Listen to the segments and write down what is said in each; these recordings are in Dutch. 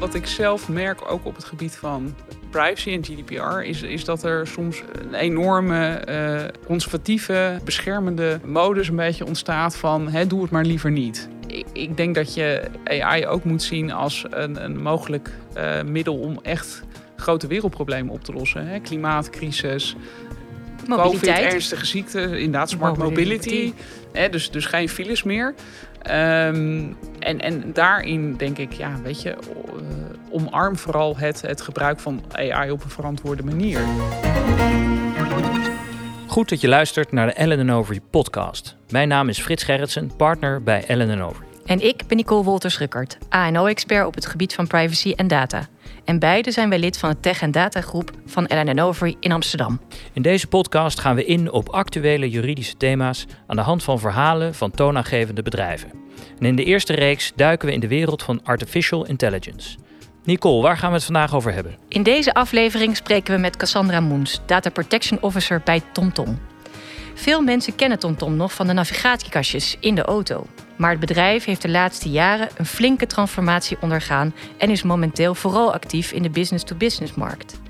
Wat ik zelf merk, ook op het gebied van privacy en GDPR, is, is dat er soms een enorme uh, conservatieve, beschermende modus een beetje ontstaat van hè, doe het maar liever niet. Ik, ik denk dat je AI ook moet zien als een, een mogelijk uh, middel om echt grote wereldproblemen op te lossen. Hè? Klimaatcrisis, Mobiliteit. COVID, ernstige ziekten, inderdaad smart mobility. mobility. Hè? Dus, dus geen files meer. Um, en, en daarin denk ik, ja, weet je, uh, omarm vooral het, het gebruik van AI op een verantwoorde manier. Goed dat je luistert naar de Ellen Overy podcast. Mijn naam is Frits Gerritsen, partner bij Ellen Overy. En ik ben Nicole Wolters-Ruckert, ANO-expert op het gebied van privacy en data. En beide zijn wij lid van de Tech- en Datagroep van Ellen Overy in Amsterdam. In deze podcast gaan we in op actuele juridische thema's aan de hand van verhalen van toonaangevende bedrijven. En in de eerste reeks duiken we in de wereld van artificial intelligence. Nicole, waar gaan we het vandaag over hebben? In deze aflevering spreken we met Cassandra Moens, Data Protection Officer bij TomTom. Veel mensen kennen TomTom nog van de navigatiekastjes in de auto. Maar het bedrijf heeft de laatste jaren een flinke transformatie ondergaan en is momenteel vooral actief in de business-to-business-markt.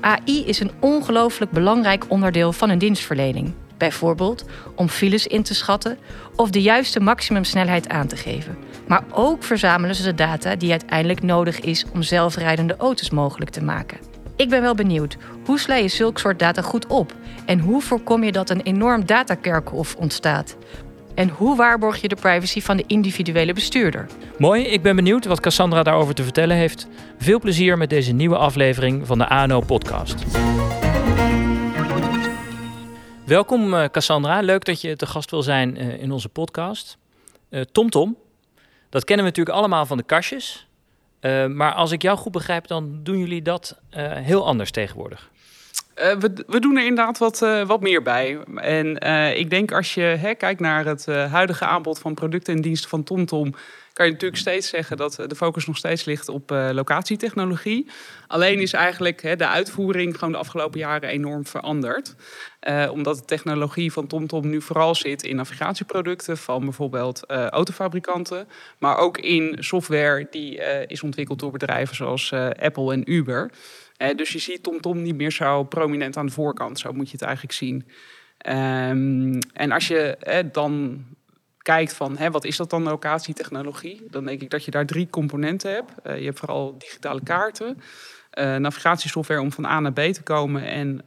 AI is een ongelooflijk belangrijk onderdeel van hun dienstverlening. Bijvoorbeeld om files in te schatten of de juiste maximumsnelheid aan te geven. Maar ook verzamelen ze de data die uiteindelijk nodig is om zelfrijdende auto's mogelijk te maken. Ik ben wel benieuwd, hoe sla je zulk soort data goed op? En hoe voorkom je dat een enorm datakerkhof ontstaat? En hoe waarborg je de privacy van de individuele bestuurder? Mooi, ik ben benieuwd wat Cassandra daarover te vertellen heeft. Veel plezier met deze nieuwe aflevering van de ANO-podcast. Welkom uh, Cassandra, leuk dat je te gast wil zijn uh, in onze podcast. TomTom, uh, Tom, dat kennen we natuurlijk allemaal van de kastjes. Maar als ik jou goed begrijp, dan doen jullie dat heel anders tegenwoordig. Uh, we, we, doen er inderdaad wat, wat meer bij. En ik denk als je hè, kijkt naar het huidige aanbod van producten en diensten van TomTom, kan je natuurlijk steeds zeggen dat de focus nog steeds ligt op locatietechnologie. Alleen is eigenlijk de uitvoering gewoon de afgelopen jaren enorm veranderd. omdat de technologie van TomTom nu vooral zit in navigatieproducten van bijvoorbeeld autofabrikanten, maar ook in software die is ontwikkeld door bedrijven zoals Apple en Uber. Dus je ziet TomTom niet meer zo prominent aan de voorkant. Zo moet je het eigenlijk zien. Um, en als je dan kijkt van hè, wat is dat dan locatietechnologie, dan denk ik dat je daar drie componenten hebt. Uh, je hebt vooral digitale kaarten, navigatiesoftware om van A naar B te komen en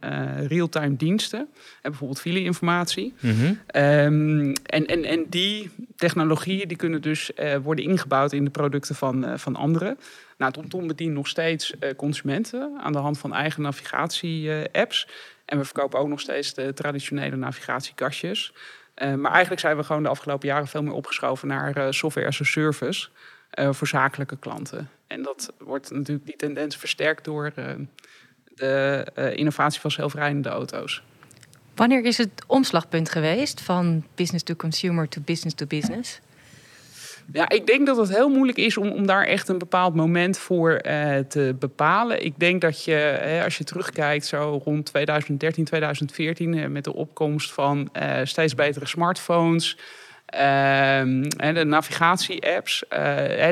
real-time diensten. En bijvoorbeeld file-informatie. Mm -hmm. um, en, en, en die technologieën die kunnen dus worden ingebouwd in de producten van, van anderen. Nou, TomTom bedient nog steeds uh, consumenten aan de hand van eigen navigatie-apps. Uh, en we verkopen ook nog steeds de traditionele navigatiekastjes. Uh, maar eigenlijk zijn we gewoon de afgelopen jaren veel meer opgeschoven naar software as a service voor zakelijke klanten. En dat wordt natuurlijk die tendens versterkt door de innovatie van zelfrijdende auto's. Wanneer is het omslagpunt geweest van business to consumer to business to business? Ja, ik denk dat het heel moeilijk is om, om daar echt een bepaald moment voor uh, te bepalen. Ik denk dat je, hè, als je terugkijkt, zo rond 2013, 2014, uh, met de opkomst van uh, steeds betere smartphones. en de navigatie-apps,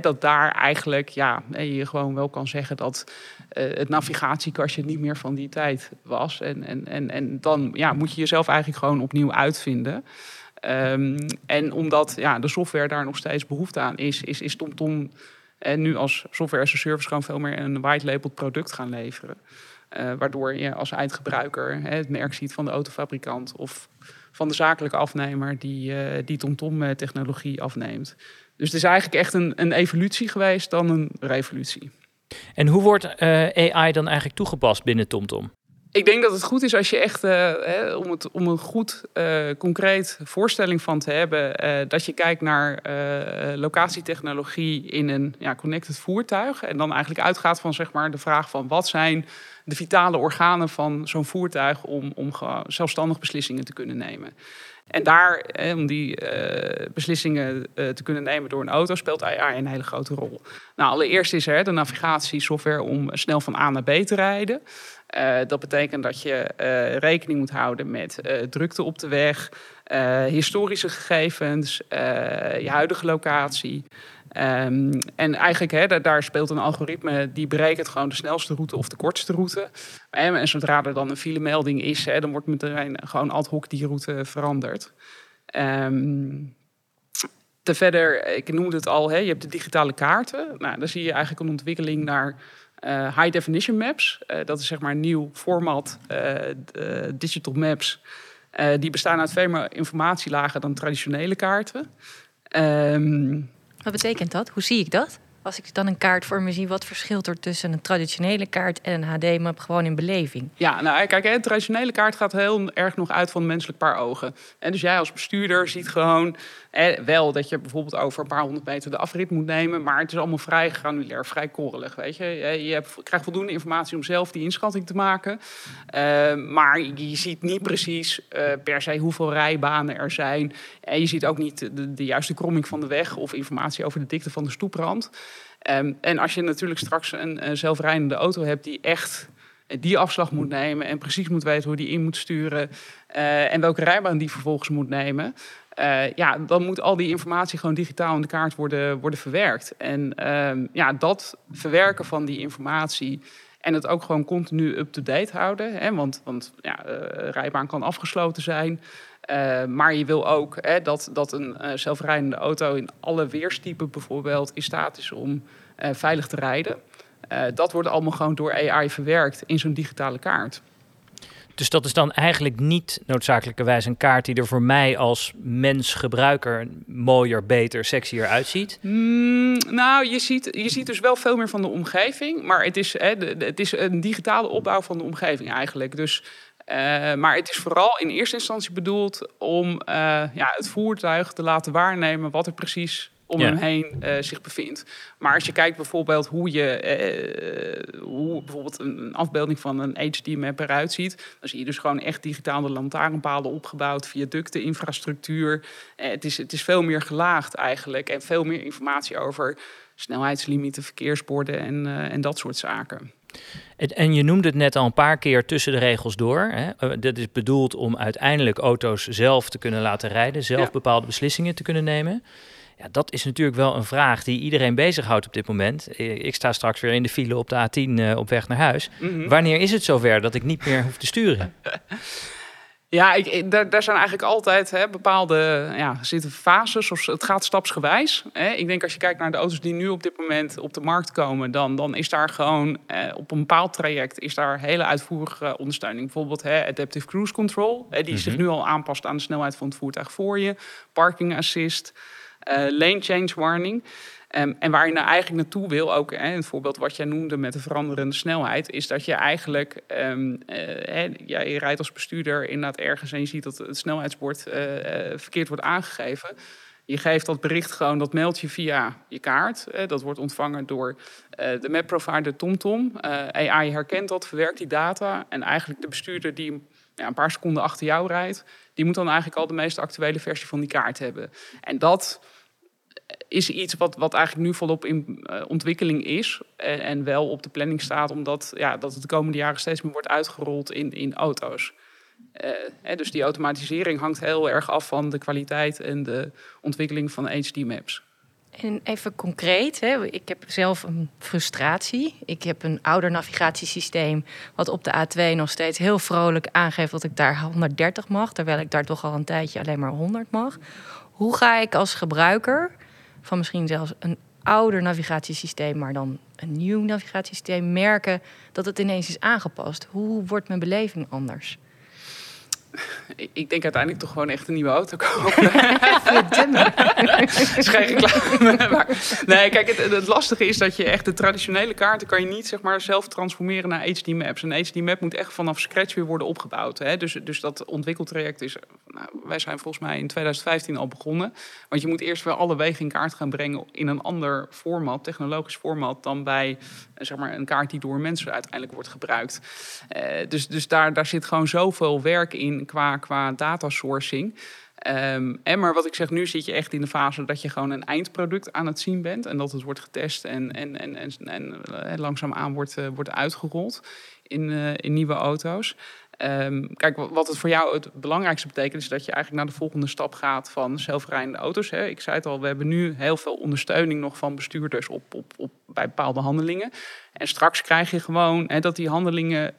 dat daar eigenlijk ja, je gewoon wel kan zeggen dat het navigatiekastje niet meer van die tijd was. En, en, en, en dan ja, moet je jezelf eigenlijk gewoon opnieuw uitvinden. Um, en omdat ja, de software daar nog steeds behoefte aan is, is, is TomTom en nu als software as a service gewoon veel meer een white labeled product gaan leveren. Uh, waardoor je als eindgebruiker hè, het merk ziet van de autofabrikant of van de zakelijke afnemer die, uh, die TomTom-technologie afneemt. Dus het is eigenlijk echt een, een evolutie geweest dan een revolutie. En hoe wordt AI dan eigenlijk toegepast binnen TomTom? Ik denk dat het goed is als je echt, uh, hè, om, het, om een goed, uh, concreet voorstelling van te hebben, uh, dat je kijkt naar locatietechnologie in een ja, connected voertuig. En dan eigenlijk uitgaat van zeg maar, de vraag van wat zijn de vitale organen van zo'n voertuig om, om zelfstandig beslissingen te kunnen nemen. En daar, om die beslissingen te kunnen nemen door een auto, speelt AI een hele grote rol. Nou, allereerst is er de navigatiesoftware om snel van A naar B te rijden. Uh, dat betekent dat je rekening moet houden met drukte op de weg, historische gegevens, je huidige locatie. Ehm, en eigenlijk, daar, speelt een algoritme die berekent gewoon de snelste route of de kortste route. En, zodra er dan een filemelding is, dan wordt meteen gewoon ad hoc die route veranderd. Um, te verder, ik noemde het al, je hebt de digitale kaarten. Nou, dan zie je eigenlijk een ontwikkeling naar uh, high definition maps. Uh, dat is zeg maar nieuw format, uh, digital maps. die bestaan uit veel meer informatielagen dan traditionele kaarten. Um, wat betekent dat? Hoe zie ik dat? Als ik dan een kaart voor me zie, wat verschilt er tussen een traditionele kaart en een HD-map gewoon in beleving? Ja, nou kijk, een traditionele kaart gaat heel erg nog uit van menselijk paar ogen. En dus jij als bestuurder ziet gewoon eh, wel dat je bijvoorbeeld over een paar honderd meter de afrit moet nemen, maar het is allemaal vrij granulair, vrij korrelig. Weet je, je hebt, krijgt voldoende informatie om zelf die inschatting te maken. Uh, maar je ziet niet precies uh, per se hoeveel rijbanen er zijn. En je ziet ook niet de, juiste kromming van de weg of informatie over de dikte van de stoeprand. Um, en als je natuurlijk straks een, een zelfrijdende auto hebt die echt die afslag moet nemen en precies moet weten hoe die in moet sturen uh, en welke rijbaan die vervolgens moet nemen, ja, dan moet al die informatie gewoon digitaal in de kaart worden, worden verwerkt. En uh, ja, dat verwerken van die informatie en het ook gewoon continu up-to-date houden. Hè, want want ja, rijbaan kan afgesloten zijn. Uh, maar je wil ook hè, dat, dat een uh, zelfrijdende auto in alle weerstypen bijvoorbeeld in staat is om uh, veilig te rijden. dat wordt allemaal gewoon door AI verwerkt in zo'n digitale kaart. Dus dat is dan eigenlijk niet noodzakelijkerwijs een kaart die er voor mij als mens-gebruiker mooier, beter, sexier uitziet? Mm, nou, je ziet, je ziet dus wel veel meer van de omgeving, maar het is, hè, de, het is een digitale opbouw van de omgeving eigenlijk. Dus maar het is vooral in eerste instantie bedoeld om uh, ja, het voertuig te laten waarnemen wat er precies om hem heen uh, zich bevindt. Maar als je kijkt bijvoorbeeld hoe je uh, hoe bijvoorbeeld een, afbeelding van een HD-map eruit ziet, dan zie je dus gewoon echt digitaal de lantaarnpalen opgebouwd, viaducten, infrastructuur. Uh, het, is, het is veel meer gelaagd eigenlijk en veel meer informatie over snelheidslimieten, verkeersborden en, en dat soort zaken. En je noemde het net al een paar keer tussen de regels door. Hè? Dat is bedoeld om uiteindelijk auto's zelf te kunnen laten rijden, zelf ja. bepaalde beslissingen te kunnen nemen. Ja, dat is natuurlijk wel een vraag die iedereen bezighoudt op dit moment. Ik sta straks weer in de file op de A10 uh, op weg naar huis. Mm -hmm. Wanneer is het zover dat ik niet meer hoef te sturen? Ja, ik, ik, daar, daar, zijn eigenlijk altijd hè, bepaalde ja, zitten fases. Of het gaat stapsgewijs. Hè. Ik denk als je kijkt naar de auto's die nu op dit moment op de markt komen, dan, dan is daar gewoon eh, op een bepaald traject is daar hele uitvoerige ondersteuning. Bijvoorbeeld hè, Adaptive Cruise Control, hè, die mm -hmm. zich nu al aanpast aan de snelheid van het voertuig voor je. Parking Assist. Uh, lane change warning. Um, en waar je nou eigenlijk naartoe wil, ook hè, het voorbeeld wat jij noemde met de veranderende snelheid, is dat je eigenlijk, um, hè, jij rijdt als bestuurder inderdaad ergens en je ziet dat het snelheidsbord uh, verkeerd wordt aangegeven. Je geeft dat bericht gewoon, dat mailtje via je kaart. dat wordt ontvangen door de map provider TomTom. AI herkent dat, verwerkt die data. En eigenlijk de bestuurder die ja, een paar seconden achter jou rijdt, die moet dan eigenlijk al de meest actuele versie van die kaart hebben. En dat is iets wat, wat eigenlijk nu volop in uh, ontwikkeling is. En, en, wel op de planning staat, omdat ja, dat het de komende jaren steeds meer wordt uitgerold in, in auto's. Hè, dus die automatisering hangt heel erg af van de kwaliteit en de ontwikkeling van HD-maps. En even concreet, hè, ik heb zelf een frustratie. Ik heb een ouder navigatiesysteem wat op de A2 nog steeds heel vrolijk aangeeft dat ik daar 130 mag, terwijl ik daar toch al een tijdje alleen maar 100 mag. Hoe ga ik als gebruiker van misschien zelfs een ouder navigatiesysteem, maar dan een nieuw navigatiesysteem, merken dat het ineens is aangepast? Hoe wordt mijn beleving anders? Ik denk uiteindelijk toch gewoon echt een nieuwe auto kopen. is geen reclame. Maar, nee, kijk, het, het, lastige is dat je echt de traditionele kaarten kan je niet zeg maar, zelf transformeren naar HD maps. Een HD map moet echt vanaf scratch weer worden opgebouwd. Hè? Dus, dus dat ontwikkeltraject is. Nou, wij zijn volgens mij in 2015 al begonnen. Want je moet eerst weer alle wegen in kaart gaan brengen in een ander format, technologisch format, dan bij zeg maar, een kaart die door mensen uiteindelijk wordt gebruikt. Uh, dus dus daar, daar zit gewoon zoveel werk in qua, qua data sourcing. Um, en maar wat ik zeg, nu zit je echt in de fase dat je gewoon een eindproduct aan het zien bent. En dat het wordt getest en, en, en, en, en, en langzaamaan wordt, uh, wordt uitgerold in, in nieuwe auto's. Ehm, kijk, wat het voor jou het belangrijkste betekent, is dat je eigenlijk naar de volgende stap gaat van zelfrijdende auto's. Hè. Ik zei het al, we hebben nu heel veel ondersteuning nog van bestuurders op, op, op, bij bepaalde handelingen. En straks krijg je gewoon hè, dat die handelingen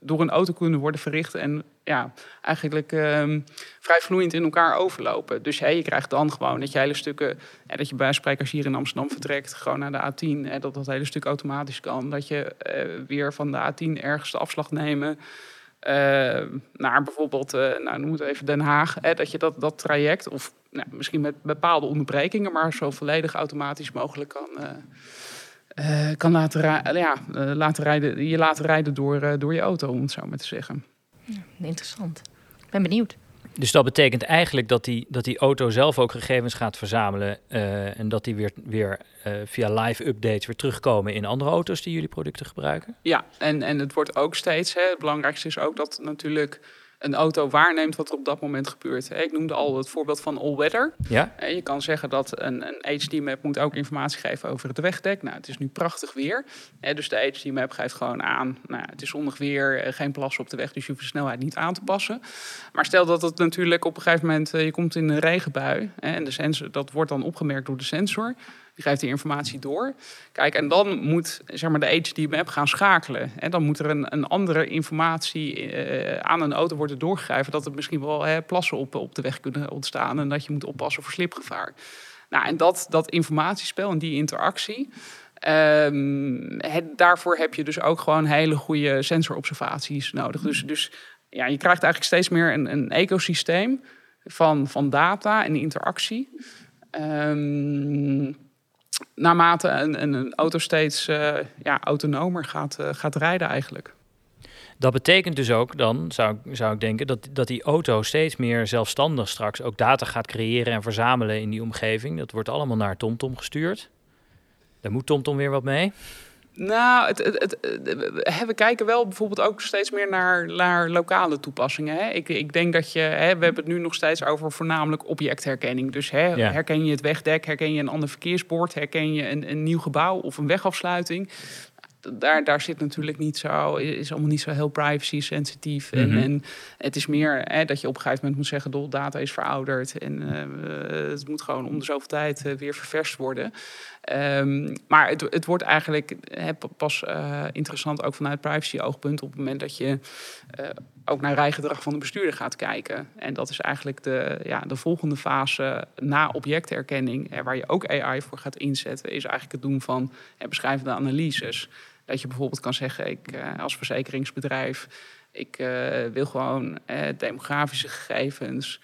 door een auto kunnen worden verricht en ja, eigenlijk um, vrij vloeiend in elkaar overlopen. Dus hey, je krijgt dan gewoon dat je hele stukken, hè, dat je bij sprekers hier in Amsterdam vertrekt, gewoon naar de A10, hè, dat dat hele stuk automatisch kan. Dat je uh, weer van de A10 ergens de afslag nemen. Uh, naar bijvoorbeeld, uh, nou noem het even Den Haag, hè, dat je dat, dat traject, of nou, misschien met bepaalde onderbrekingen, maar zo volledig automatisch mogelijk kan, uh, kan laten, ja, laten rijden, je laten rijden door, door je auto, om het zo maar te zeggen. Ja, interessant. Ik ben benieuwd. Dus dat betekent eigenlijk dat die, dat die auto zelf ook gegevens gaat verzamelen uh, en dat die weer, weer uh, via live updates weer terugkomen in andere auto's die jullie producten gebruiken? Ja, en, en het wordt ook steeds, hè, het belangrijkste is ook dat natuurlijk een auto waarneemt wat er op dat moment gebeurt. Ik noemde al het voorbeeld van all weather. Ja. Je kan zeggen dat een, een HD-map moet ook informatie geven over het wegdek. Nou, het is nu prachtig weer. Dus de HD-map geeft gewoon aan, nou, het is zonnig weer, eh, geen plas op de weg, dus je hoeft de snelheid niet aan te passen. Maar stel dat het natuurlijk op een gegeven moment, eh, je komt in een regenbui en de sensor, dat wordt dan opgemerkt door de sensor. Die geeft die informatie door. Kijk, en dan moet zeg maar, de HD-map gaan schakelen. En dan moet er een, een andere informatie uh, aan een auto worden doorgegeven. Dat er misschien wel plassen op, op de weg kunnen ontstaan. En dat je moet oppassen voor slipgevaar. Nou, en dat, dat informatiespel en die interactie. Het, daarvoor heb je dus ook gewoon hele goede sensorobservaties nodig. Dus, dus ja, je krijgt eigenlijk steeds meer een, een ecosysteem van, van data en interactie. Um, naarmate een, een, auto steeds uh, ja, autonomer gaat, uh, gaat rijden eigenlijk. Dat betekent dus ook dan, zou, zou ik denken, dat, dat die auto steeds meer zelfstandig straks ook data gaat creëren en verzamelen in die omgeving. Dat wordt allemaal naar TomTom gestuurd. Daar moet TomTom weer wat mee. Nou, het, het, het, we kijken wel bijvoorbeeld ook steeds meer naar, naar lokale toepassingen. Hè. Ik, ik denk dat je, hè, we hebben het nu nog steeds over voornamelijk objectherkenning. Dus hè, ja. herken je het wegdek, herken je een ander verkeersbord, herken je een, een nieuw gebouw of een wegafsluiting daar, daar zit natuurlijk niet zo, is allemaal niet zo heel privacy sensitief. en, mhm. en, het is meer hè, dat je op een gegeven moment moet zeggen, de data is verouderd en uh, het moet gewoon om de zoveel tijd uh, weer ververst worden. Um, maar het, het wordt eigenlijk pas uh, interessant ook vanuit privacy-oogpunt op het moment dat je ook naar rijgedrag van de bestuurder gaat kijken. En dat is eigenlijk de, ja, de volgende fase na objectherkenning, waar je ook AI voor gaat inzetten, is eigenlijk het doen van beschrijvende analyses. Dat je bijvoorbeeld kan zeggen, ik uh, als verzekeringsbedrijf, ik wil gewoon demografische gegevens,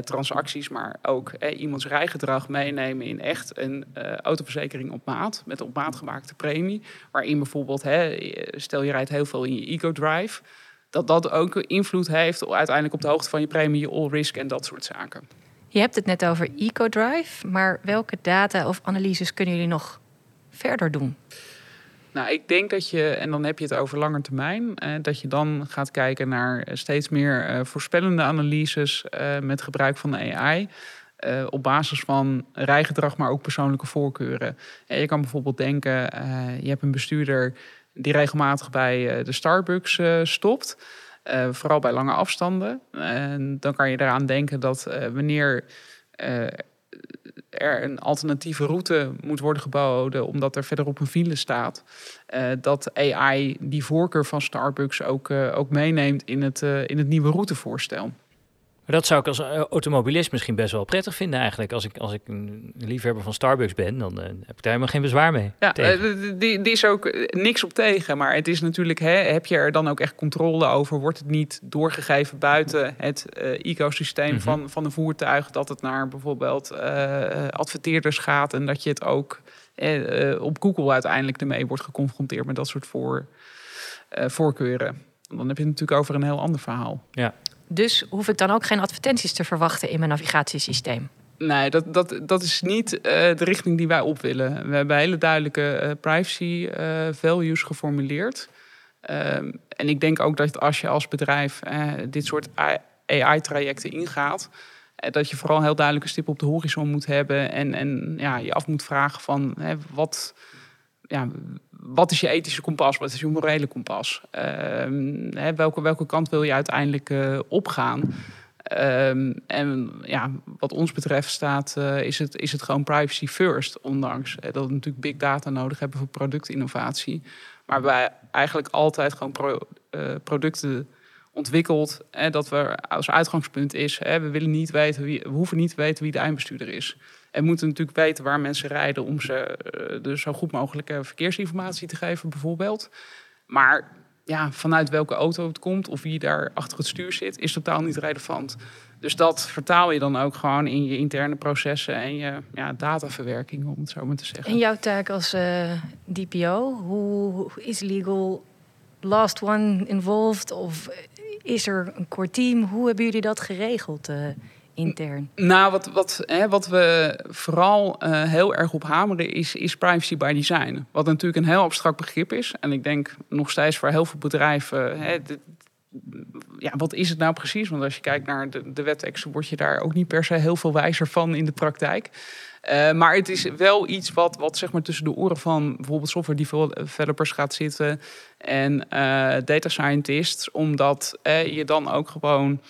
transacties, maar ook iemands rijgedrag meenemen in echt een autoverzekering op maat, met op maat gemaakte premie. Waarin bijvoorbeeld, hè, stel je rijdt heel veel in je eco-drive, dat dat ook invloed heeft uiteindelijk op de hoogte van je premie, je all-risk en dat soort zaken. Je hebt het net over eco-drive, maar welke data of analyses kunnen jullie nog verder doen? Nou, ik denk dat je, en dan heb je het over lange termijn, eh, dat je dan gaat kijken naar eh, steeds meer uh, voorspellende analyses uh, met gebruik van de AI. Op basis van rijgedrag, maar ook persoonlijke voorkeuren. En je kan bijvoorbeeld denken, je hebt een bestuurder die regelmatig bij de Starbucks stopt. vooral bij lange afstanden. En dan kan je eraan denken dat wanneer er een alternatieve route moet worden geboden, omdat er verderop een file staat, uh, dat AI die voorkeur van Starbucks ook, uh, ook meeneemt in het, uh, in het nieuwe routevoorstel. Maar dat zou ik als automobilist misschien best wel prettig vinden eigenlijk. Als ik, als ik een liefhebber van Starbucks ben, dan heb ik daar helemaal geen bezwaar mee. Ja, die, die, is ook niks op tegen. Maar het is natuurlijk, hè, heb je er dan ook echt controle over? Wordt het niet doorgegeven buiten het uh, ecosysteem mm -hmm. van, van een voertuig... dat het naar bijvoorbeeld adverteerders gaat... en dat je het ook op Google uiteindelijk ermee wordt geconfronteerd... met dat soort voor, voorkeuren. Dan heb je het natuurlijk over een heel ander verhaal. Ja. Dus hoef ik dan ook geen advertenties te verwachten in mijn navigatiesysteem? Nee, dat, dat, dat is niet uh, de richting die wij op willen. We hebben hele duidelijke uh, privacy uh, values geformuleerd. Ehm, en ik denk ook dat als je als bedrijf dit soort AI-trajecten ingaat, dat je vooral heel duidelijke stip op de horizon moet hebben en, en ja, je af moet vragen van wat ja, wat is je ethische kompas? Wat is je morele kompas? Ehm, hè, welke, welke kant wil je uiteindelijk uh, opgaan? Ehm, en ja, wat ons betreft staat, uh, is, het, is het gewoon privacy first. Ondanks dat we natuurlijk big data nodig hebben voor productinnovatie. Maar wij eigenlijk altijd gewoon pro, producten ontwikkeld. Hè, dat we als uitgangspunt is, hè, we willen niet weten wie, we hoeven niet te weten wie de eindbestuurder is. En moeten natuurlijk weten waar mensen rijden om ze uh, dus zo goed mogelijke verkeersinformatie te geven, bijvoorbeeld. Maar ja, vanuit welke auto het komt of wie daar achter het stuur zit, is totaal niet relevant. Dus dat vertaal je dan ook gewoon in je interne processen en je ja, dataverwerking, om het zo maar te zeggen. En jouw taak als uh, DPO, hoe is legal last one involved? Of is er een core team? Hoe hebben jullie dat geregeld? Uh, intern? Nou, wat, wat, hè, wat we vooral uh, heel erg op hameren is, is privacy by design. Wat natuurlijk een heel abstract begrip is. En ik denk nog steeds voor heel veel bedrijven. Hè, ja, wat is het nou precies? Want als je kijkt naar de, de word je daar ook niet per se heel veel wijzer van in de praktijk. Uh, maar het is wel iets wat, wat zeg maar tussen de oren van bijvoorbeeld software developers gaat zitten en uh, data scientists, omdat uh, je dan ook gewoon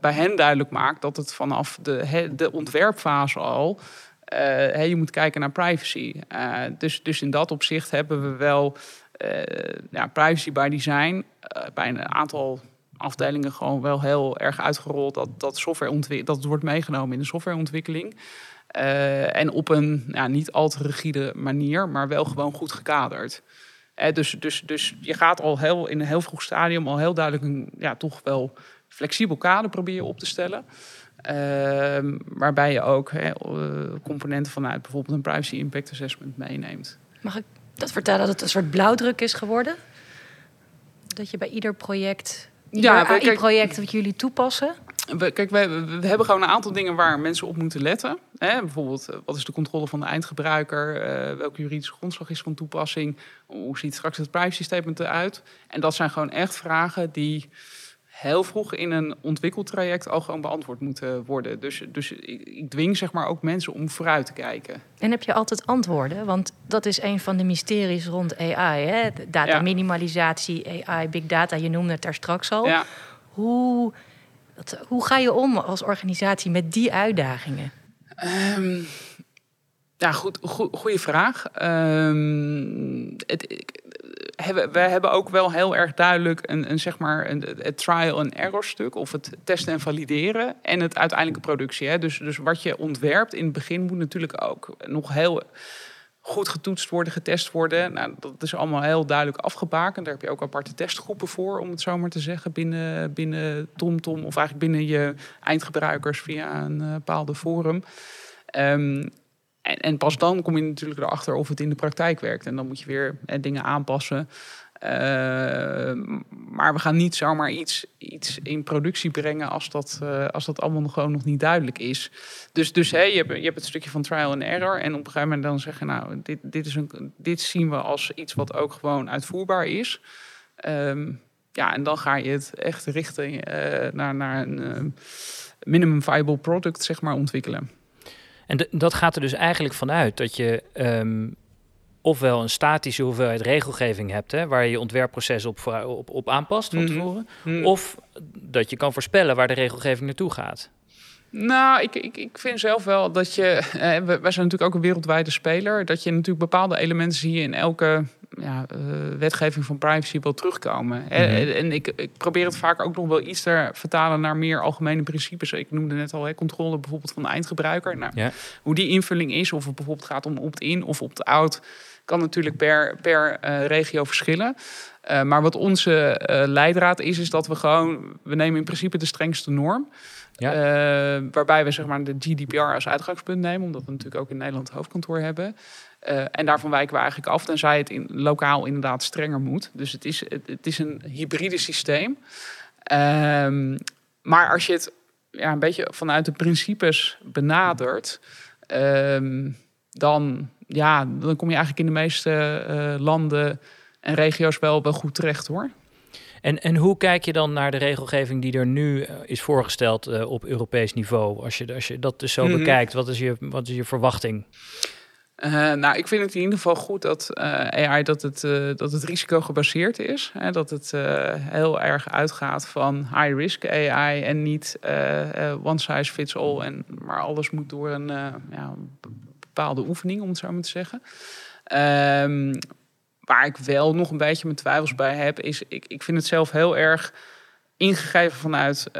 bij hen duidelijk maakt dat het vanaf de, de ontwerpfase al. Je moet kijken naar privacy. Dus, dus in dat opzicht hebben we wel ja, privacy by design bij een aantal afdelingen gewoon wel heel erg uitgerold dat, dat, software dat wordt meegenomen in de softwareontwikkeling. en op een ja, niet al te rigide manier, maar wel gewoon goed gekaderd. dus, dus, dus je gaat al heel, in een heel vroeg stadium al heel duidelijk een, ja, toch wel flexibel kader probeer je op te stellen. Uh, waarbij je ook uh, componenten vanuit bijvoorbeeld een privacy impact assessment meeneemt. Mag ik dat vertellen dat het een soort blauwdruk is geworden? Dat je bij ieder project, ieder ja, AI-project dat jullie toepassen? We, kijk, we, we, hebben gewoon een aantal dingen waar mensen op moeten letten. Hè? Bijvoorbeeld, eh, wat is de controle van de eindgebruiker? Uh, welke juridische grondslag is van toepassing? Hoe ziet straks het privacy statement eruit? En dat zijn gewoon echt vragen die heel vroeg in een ontwikkeltraject al gewoon beantwoord moeten worden. Dus, dus ik, dwing zeg maar ook mensen om vooruit te kijken. En heb je altijd antwoorden? Want dat is een van de mysteries rond AI. Hè? Data minimalisatie, AI, big data, je noemde het daar straks al. Ja. Hoe, wat, hoe ga je om als organisatie met die uitdagingen? Um, ja, goed, goede vraag. Um, het, we hebben ook wel heel erg duidelijk een, een zeg maar een, het trial en error stuk, of het testen en valideren en het uiteindelijke productie. Hè. Dus, dus wat je ontwerpt in het begin moet natuurlijk ook nog heel goed getoetst worden, getest worden. Nou, dat is allemaal heel duidelijk afgebakend. Daar heb je ook aparte testgroepen voor, om het zo maar te zeggen, binnen, binnen TomTom of eigenlijk binnen je eindgebruikers via een uh, bepaalde forum. Um, en, pas dan kom je natuurlijk erachter of het in de praktijk werkt. En dan moet je weer eh, dingen aanpassen. Uh, maar we gaan niet zomaar iets, iets in productie brengen als dat, uh, als dat allemaal nog, gewoon nog niet duidelijk is. Dus, dus hey, je, hebt, je hebt het stukje van trial and error. En op een gegeven moment dan zeggen, nou, dit, dit, is een, dit zien we als iets wat ook gewoon uitvoerbaar is. Um, ja, en dan ga je het echt richten uh, naar, naar een minimum viable product, zeg maar, ontwikkelen. En dat gaat er dus eigenlijk vanuit dat je um, ofwel een statische hoeveelheid regelgeving hebt, hè, waar je je ontwerpproces op, op, op aanpast van mhm. tevoren, mm of dat je kan voorspellen waar de regelgeving naartoe gaat. Nou, ik, ik, ik vind zelf wel dat je. Eh, wij zijn natuurlijk ook een wereldwijde speler. Dat je natuurlijk bepaalde elementen zie je in elke ja, uh, wetgeving van privacy wel terugkomen. Mm -hmm. En ik, ik probeer het vaak ook nog wel iets te vertalen naar meer algemene principes. Ik noemde net al hè, controle bijvoorbeeld van de eindgebruiker. Nou. Hoe die invulling is, of het bijvoorbeeld gaat om opt-in of opt-out, kan natuurlijk per, per uh, regio verschillen. Uh, maar wat onze leidraad is, is dat we gewoon, we nemen in principe de strengste norm. Ja. Waarbij we zeg maar, de GDPR als uitgangspunt nemen, omdat we natuurlijk ook in Nederland het hoofdkantoor hebben. Uh, en daarvan wijken we eigenlijk af, tenzij het in, lokaal inderdaad strenger moet. Dus het is, het, het is een hybride systeem. Um, maar als je het ja, een beetje vanuit de principes benadert, um, dan, ja, dan kom je eigenlijk in de meeste uh, landen en regio's wel, wel goed terecht hoor. En, en hoe kijk je dan naar de regelgeving die er nu eh, is voorgesteld uh, op Europees niveau? Als je, als je dat dus zo mm -hmm. bekijkt, wat is je, wat is je verwachting? Uh, nou, ik vind het in ieder geval goed dat uh, AI dat het, uh, dat het risico gebaseerd is. Hè, dat het heel erg uitgaat van high risk AI en niet one size fits all. En, maar alles moet door een ja, bepaalde oefening, om het zo maar te zeggen. Um, waar ik wel nog een beetje mijn twijfels bij heb, is ik, ik vind het zelf heel erg ingegeven vanuit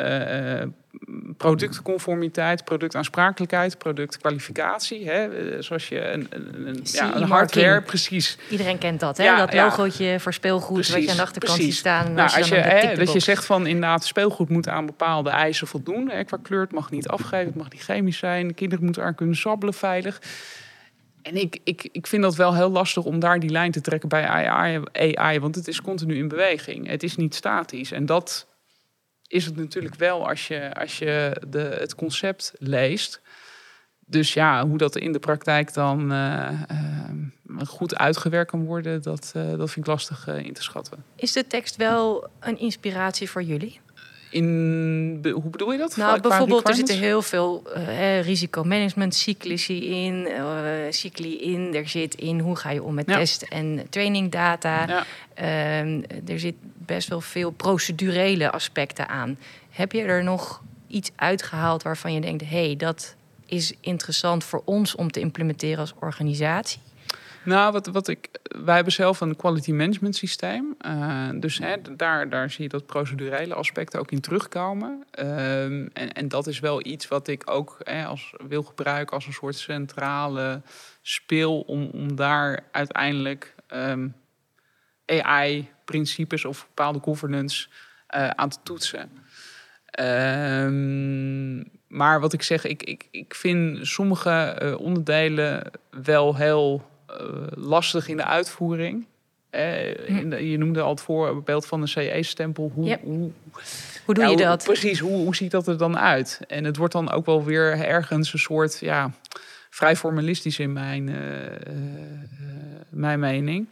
productconformiteit, productaansprakelijkheid, productkwalificatie. Hè? Eh, zoals je een, een, ja, een hardware, precies. Iedereen kent dat, hè? dat logootje voor speelgoed precies, wat je aan de achterkant ziet staan. Nou, als je, hè, dat je zegt van inderdaad, speelgoed moet aan bepaalde eisen voldoen. Hè? Qua kleur, het mag niet afgeven, het mag niet chemisch zijn. kinderen moeten aan kunnen sabbelen veilig. En ik, ik, ik vind dat wel heel lastig om daar die lijn te trekken bij AI, AI, want het is continu in beweging. Het is niet statisch. En dat is het natuurlijk wel als je, als je de, het concept leest. Dus ja, hoe dat in de praktijk dan uh, uh, goed uitgewerkt kan worden, dat, uh, dat vind ik lastig in te schatten. Is de tekst wel een inspiratie voor jullie? In, hoe bedoel je dat? Nou, bijvoorbeeld, er zitten heel veel uh, risicomanagement cycli in, uh, cycli in. Er zit in hoe ga je om met test- en trainingdata. Ja. Uh, er zit best wel veel procedurele aspecten aan. Heb je er nog iets uitgehaald waarvan je denkt: hé, hey, dat is interessant voor ons om te implementeren als organisatie? Nou, wat, wat ik, wij hebben zelf een quality management systeem. Uh, dus hè, daar, daar zie je dat procedurele aspecten ook in terugkomen. Um, en, en dat is wel iets wat ik ook hè, als, wil gebruiken als een soort centrale speel om, om daar uiteindelijk ehm, AI-principes of bepaalde governance uh, aan te toetsen. Um, maar wat ik zeg, ik, ik, ik vind sommige uh, onderdelen wel heel eh, lastig in de uitvoering. Hm. je noemde al het voorbeeld van een CE-stempel. Hoe, hoe, hoe doe je dat? precies, hoe, hoe ziet dat er dan uit? En het wordt dan ook wel weer ergens een soort, ja, vrij formalistisch in mijn, uh, mijn mening.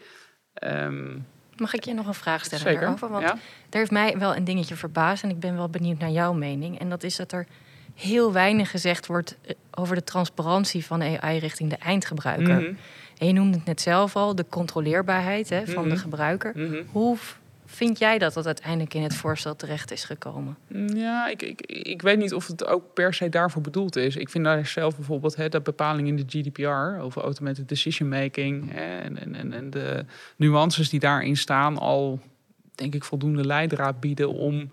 Um, Mag ik je nog een vraag stellen zeker, daarover? Want ja? er heeft mij wel een dingetje verbaasd en ik ben wel benieuwd naar jouw mening. En dat is dat er heel weinig gezegd wordt over de transparantie van AI richting de eindgebruiker. Mhm. En je noemde het net zelf al, de controleerbaarheid hè, van de mhm. gebruiker. Mhm. Hoe vind jij dat dat uiteindelijk in het voorstel terecht is gekomen? Ja, ik, ik, ik weet niet of het ook per se daarvoor bedoeld is. Ik vind daar zelf bijvoorbeeld hè, de bepaling in de GDPR over automated decision making en, en, en, en de nuances die daarin staan al, denk ik, voldoende leidraad bieden om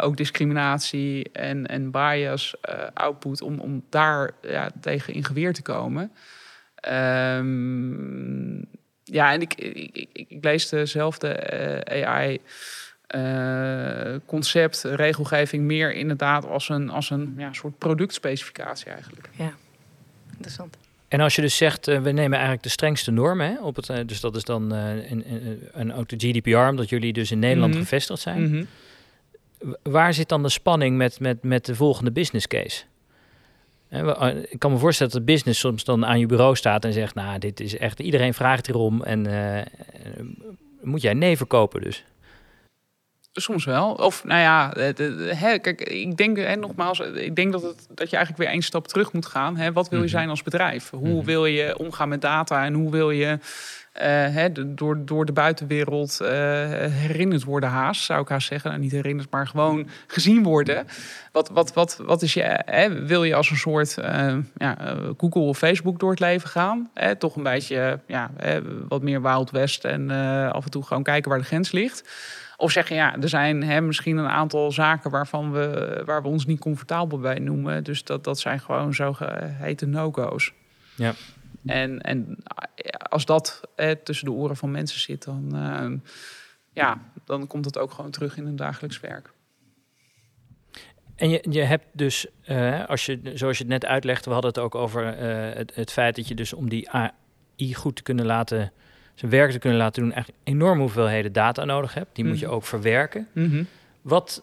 ook discriminatie en, en bias uh, output, om, om daar ja, tegen in geweer te komen. Um, ja, en ik, ik, ik, ik lees dezelfde uh, eh, AI. Uh, concept, regelgeving meer inderdaad als een, als een ja, soort productspecificatie eigenlijk. Ja, interessant. En als je dus zegt, uh, we nemen eigenlijk de strengste normen hè, op het, dus dat is dan een, een, ook de GDPR, omdat jullie dus in Nederland mm -hmm. gevestigd zijn. Mm -hmm. Waar zit dan de spanning met, met, met de volgende business case? Eh, ik kan me voorstellen dat de business soms dan aan je bureau staat en zegt: Nou, dit is echt, iedereen vraagt hierom en uh, moet jij nee verkopen dus? Soms wel. Of nou ja, hè, kijk, ik denk hè, nogmaals, ik denk dat, het, dat je eigenlijk weer één stap terug moet gaan. Hè. Wat wil je mhm. zijn als bedrijf? Hoe mhm. wil je omgaan met data en hoe wil je uh, door, door de buitenwereld uh, herinnerd worden haast, zou ik haast zeggen. Nou, niet herinnerd, maar gewoon gezien worden. Wat, wat, wat, wat is je, hè, wil je als een soort ja, Google of Facebook door het leven gaan? Toch een beetje ja, wat meer Wild West en af en toe gewoon kijken waar de grens ligt. Of zeggen, ja, er zijn misschien een aantal zaken waarvan we, waar we ons niet comfortabel bij noemen. Dus dat, dat zijn gewoon zogeheten no-go's. Ja. En, en als dat tussen de oren van mensen zit, dan, uh, ja, dan komt het ook gewoon terug in hun dagelijks werk. En je, je hebt dus, uh, als je, zoals je het net uitlegde, we hadden het ook over uh, het, het, feit dat je dus om die AI goed te kunnen laten, zijn werk te kunnen laten doen, echt enorme hoeveelheden data nodig hebt. Die moet je mhm. ook verwerken. Mm -hmm. Wat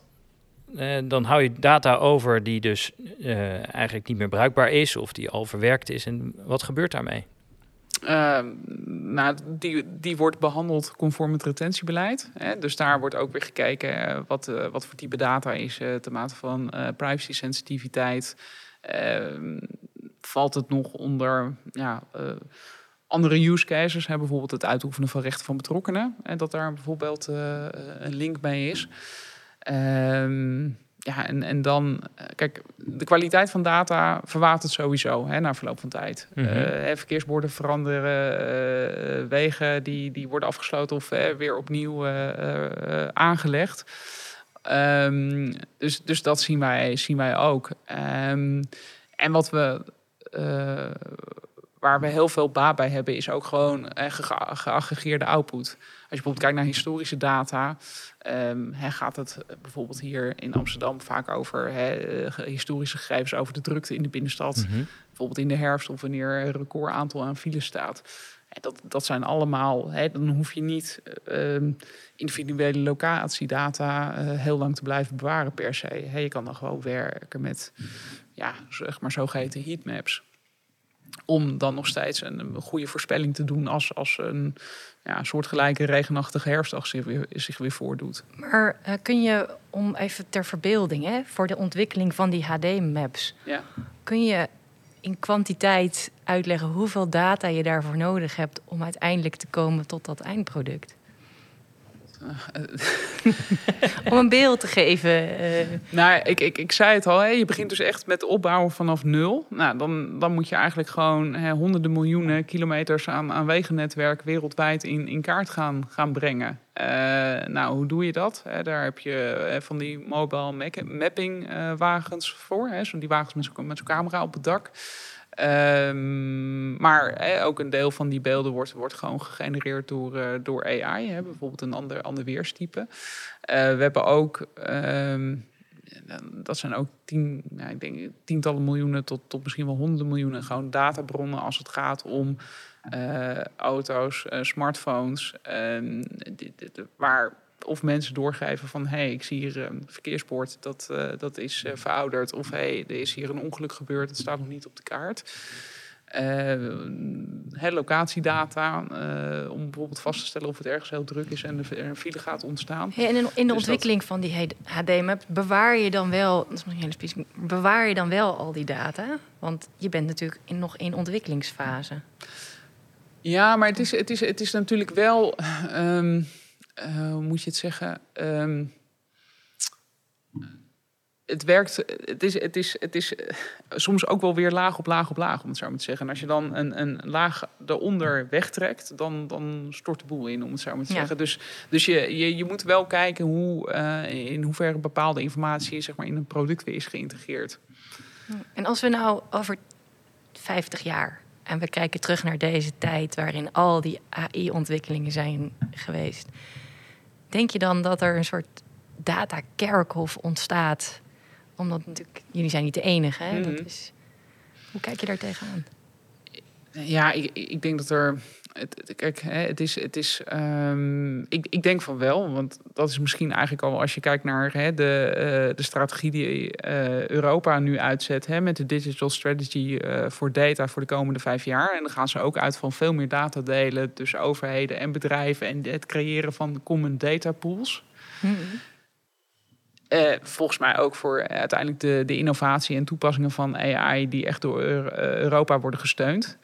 uh, dan hou je data over die dus uh, eigenlijk niet meer bruikbaar is of die al verwerkt is. En wat gebeurt daarmee? Uh, nou, die, die wordt behandeld conform het retentiebeleid. Hè? Dus daar wordt ook weer gekeken uh, wat, wat voor type data is ten mate van privacy sensitiviteit. Ehm, valt het nog onder ja, andere use cases. Hè, bijvoorbeeld het uitoefenen van rechten van betrokkenen. En dat daar bijvoorbeeld een link bij is. Ehm, ja, en, en dan, kijk, de kwaliteit van data verwatert sowieso hè, na verloop van tijd. Mm verkeersborden veranderen, wegen die, die worden afgesloten of weer opnieuw aangelegd. Um, dus, dus dat zien wij, zien wij ook. Um, en wat we, waar we heel veel baat bij hebben, is ook gewoon geaggregeerde output. Als je bijvoorbeeld kijkt naar historische data, um, gaat het bijvoorbeeld hier in Amsterdam vaak over historische gegevens over de drukte in de binnenstad. Mm -hmm. Bijvoorbeeld in de herfst of wanneer een record aantal aan files staat. Dat, dat zijn allemaal, dan hoef je niet um, individuele locatiedata uh, heel lang te blijven bewaren per se. Je kan dan gewoon werken met, ja, zeg maar zogeheten heatmaps. Om dan nog steeds een, een, goede voorspelling te doen als, als een ja, soortgelijke regenachtige herfstdag zich weer, zich weer voordoet. Maar uh, kun je, om even ter verbeelding, hè, voor de ontwikkeling van die HD-maps, ja. kun je in kwantiteit uitleggen hoeveel data je daarvoor nodig hebt om uiteindelijk te komen tot dat eindproduct? Om een beeld te geven. Uh... Nou, ik, ik, ik zei het al, hè, je begint dus echt met opbouwen vanaf nul. Nou, dan, dan moet je eigenlijk gewoon hè, honderden miljoenen kilometers aan, aan wegennetwerk wereldwijd in, in kaart gaan, gaan brengen. Uh, nou, hoe doe je dat? daar heb je van die mobile mapping wagens voor. Hè, zo die wagens met zo'n met zo'n camera op het dak. Um, maar ook een deel van die beelden wordt, wordt gewoon gegenereerd door, uh, door AI. Hè, bijvoorbeeld een ander, ander weerstype. Uh, we hebben ook, um, dat zijn ook tien, nou, ik denk, tientallen miljoenen tot, tot misschien wel honderden miljoenen gewoon databronnen als het gaat om uh, auto's, smartphones, dit, dit, waar of mensen doorgeven van hé, hey, ik zie hier een verkeersbord, dat, uh, dat is uh, verouderd. Of hé, hey, er is hier een ongeluk gebeurd, het staat nog niet op de kaart. Uh, locatiedata, om bijvoorbeeld vast te stellen of het ergens heel druk is en er een file gaat ontstaan. Ja, en in, in de dus ontwikkeling dat... van die HD-map bewaar je dan wel, dat is nog hele specifiek, bewaar je dan wel al die data? Want je bent natuurlijk in, nog in ontwikkelingsfase. Ja, maar het is, het is, het is natuurlijk wel. Um, uh, hoe moet je het zeggen? Um, het werkt, het is, het is, het is uh, soms ook wel weer laag op laag op laag, om het zo maar te zeggen. En als je dan een, een laag eronder wegtrekt, dan, dan stort de boel in, om het zo maar te ja. zeggen. Dus, dus je, je, je moet wel kijken hoe, uh, in hoeverre bepaalde informatie zeg maar, in een product weer is geïntegreerd. En als we nou over 50 jaar en we kijken terug naar deze tijd waarin al die AI-ontwikkelingen zijn geweest. Denk je dan dat er een soort data-kerkhof ontstaat? Omdat natuurlijk, jullie zijn niet de enige. Hè? Mm -hmm. dat is, hoe kijk je daar tegenaan? Ja, ik, ik denk dat er. Het, kijk, het is. Het is um, ik, ik denk van wel, want dat is misschien eigenlijk al als je kijkt naar hè, de, uh, de strategie die uh, Europa nu uitzet hè, met de Digital Strategy uh, voor data voor de komende vijf jaar. En dan gaan ze ook uit van veel meer data delen tussen overheden en bedrijven en het creëren van common data pools. Mm -hmm. Uh, volgens mij ook voor uiteindelijk de, de innovatie en toepassingen van AI die echt door Europa worden gesteund.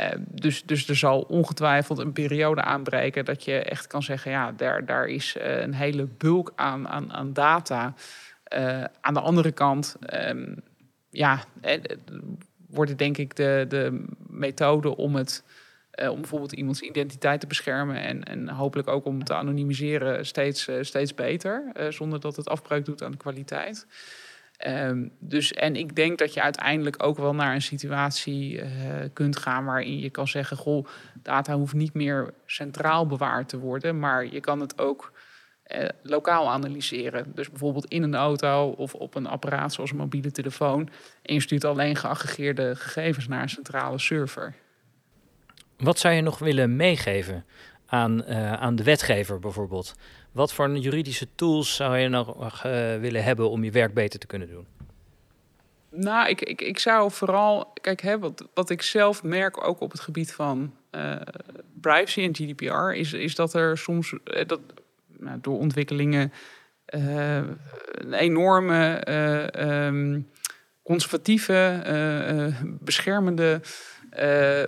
Uh, dus, dus er zal ongetwijfeld een periode aanbreken dat je echt kan zeggen, ja, daar, daar is uh, een hele bulk aan, aan, aan data. Uh, aan de andere kant, um, ja, worden denk ik de, de methoden om het om bijvoorbeeld iemands identiteit te beschermen en, en hopelijk ook om te anonimiseren steeds, steeds beter, zonder dat het afbreuk doet aan de kwaliteit. Um, dus, en ik denk dat je uiteindelijk ook wel naar een situatie uh, kunt gaan waarin je kan zeggen: Goh, data hoeft niet meer centraal bewaard te worden, maar je kan het ook uh, lokaal analyseren. Dus bijvoorbeeld in een auto of op een apparaat zoals een mobiele telefoon. En je stuurt alleen geaggregeerde gegevens naar een centrale server. Wat zou je nog willen meegeven aan, uh, aan de wetgever bijvoorbeeld? Wat voor juridische tools zou je nog uh, willen hebben om je werk beter te kunnen doen? Nou, ik, ik, ik zou vooral, kijk, hè, wat, wat ik zelf merk ook op het gebied van uh, privacy en GDPR, is, is dat er soms dat, nou, door ontwikkelingen een enorme um, conservatieve, beschermende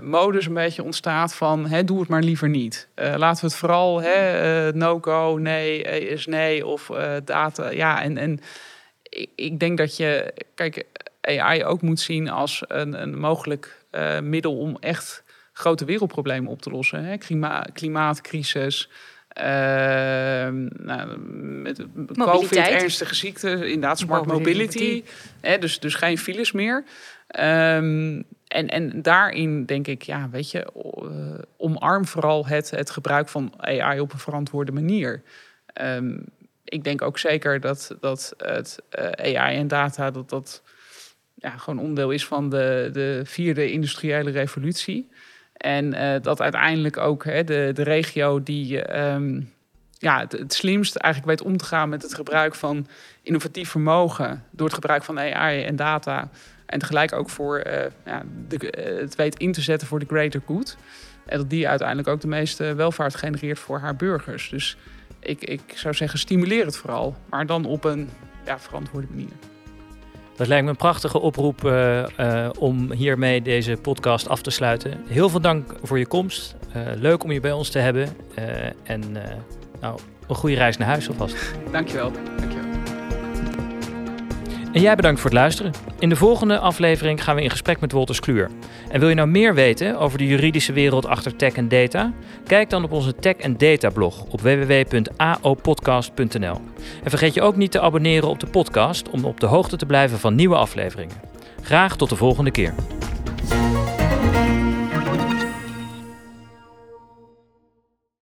modus een beetje ontstaat van hè, doe het maar liever niet. laten we het vooral no-go, nee is nee of data. Ja, en, en ik, ik, denk dat je, kijk, AI ook moet zien als een, een mogelijk middel om echt grote wereldproblemen op te lossen. Hè? Klima klimaatcrisis, Ehm, nou, met COVID, ernstige ziekten, inderdaad smart mobility. hè, dus, dus geen files meer. Um, en, en daarin denk ik, ja, weet je, uh, omarm vooral het, het gebruik van AI op een verantwoorde manier. Um, ik denk ook zeker dat, dat het eh, AI en data, dat dat ja, gewoon onderdeel is van de, de vierde industriële revolutie. En uh, dat uiteindelijk ook hè, de, de regio die um, ja, het, slimst eigenlijk weet om te gaan met het gebruik van innovatief vermogen door het gebruik van AI en data. En tegelijk ook voor uh, ja, de, uh, het weet in te zetten voor de greater good. En dat die uiteindelijk ook de meeste welvaart genereert voor haar burgers. Dus ik, ik zou zeggen, stimuleer het vooral. Maar dan op een ja, verantwoorde manier. Dat lijkt me een prachtige oproep uh, om hiermee deze podcast af te sluiten. Heel veel dank voor je komst. Leuk om je bij ons te hebben. en nou, een goede reis naar huis alvast. Dankjewel. Dankjewel. En jij bedankt voor het luisteren. In de volgende aflevering gaan we in gesprek met Wolters Kluur. En wil je nou meer weten over de juridische wereld achter tech en data? Kijk dan op onze Tech en Data blog op www.aopodcast.nl. En vergeet je ook niet te abonneren op de podcast om op de hoogte te blijven van nieuwe afleveringen. Graag tot de volgende keer.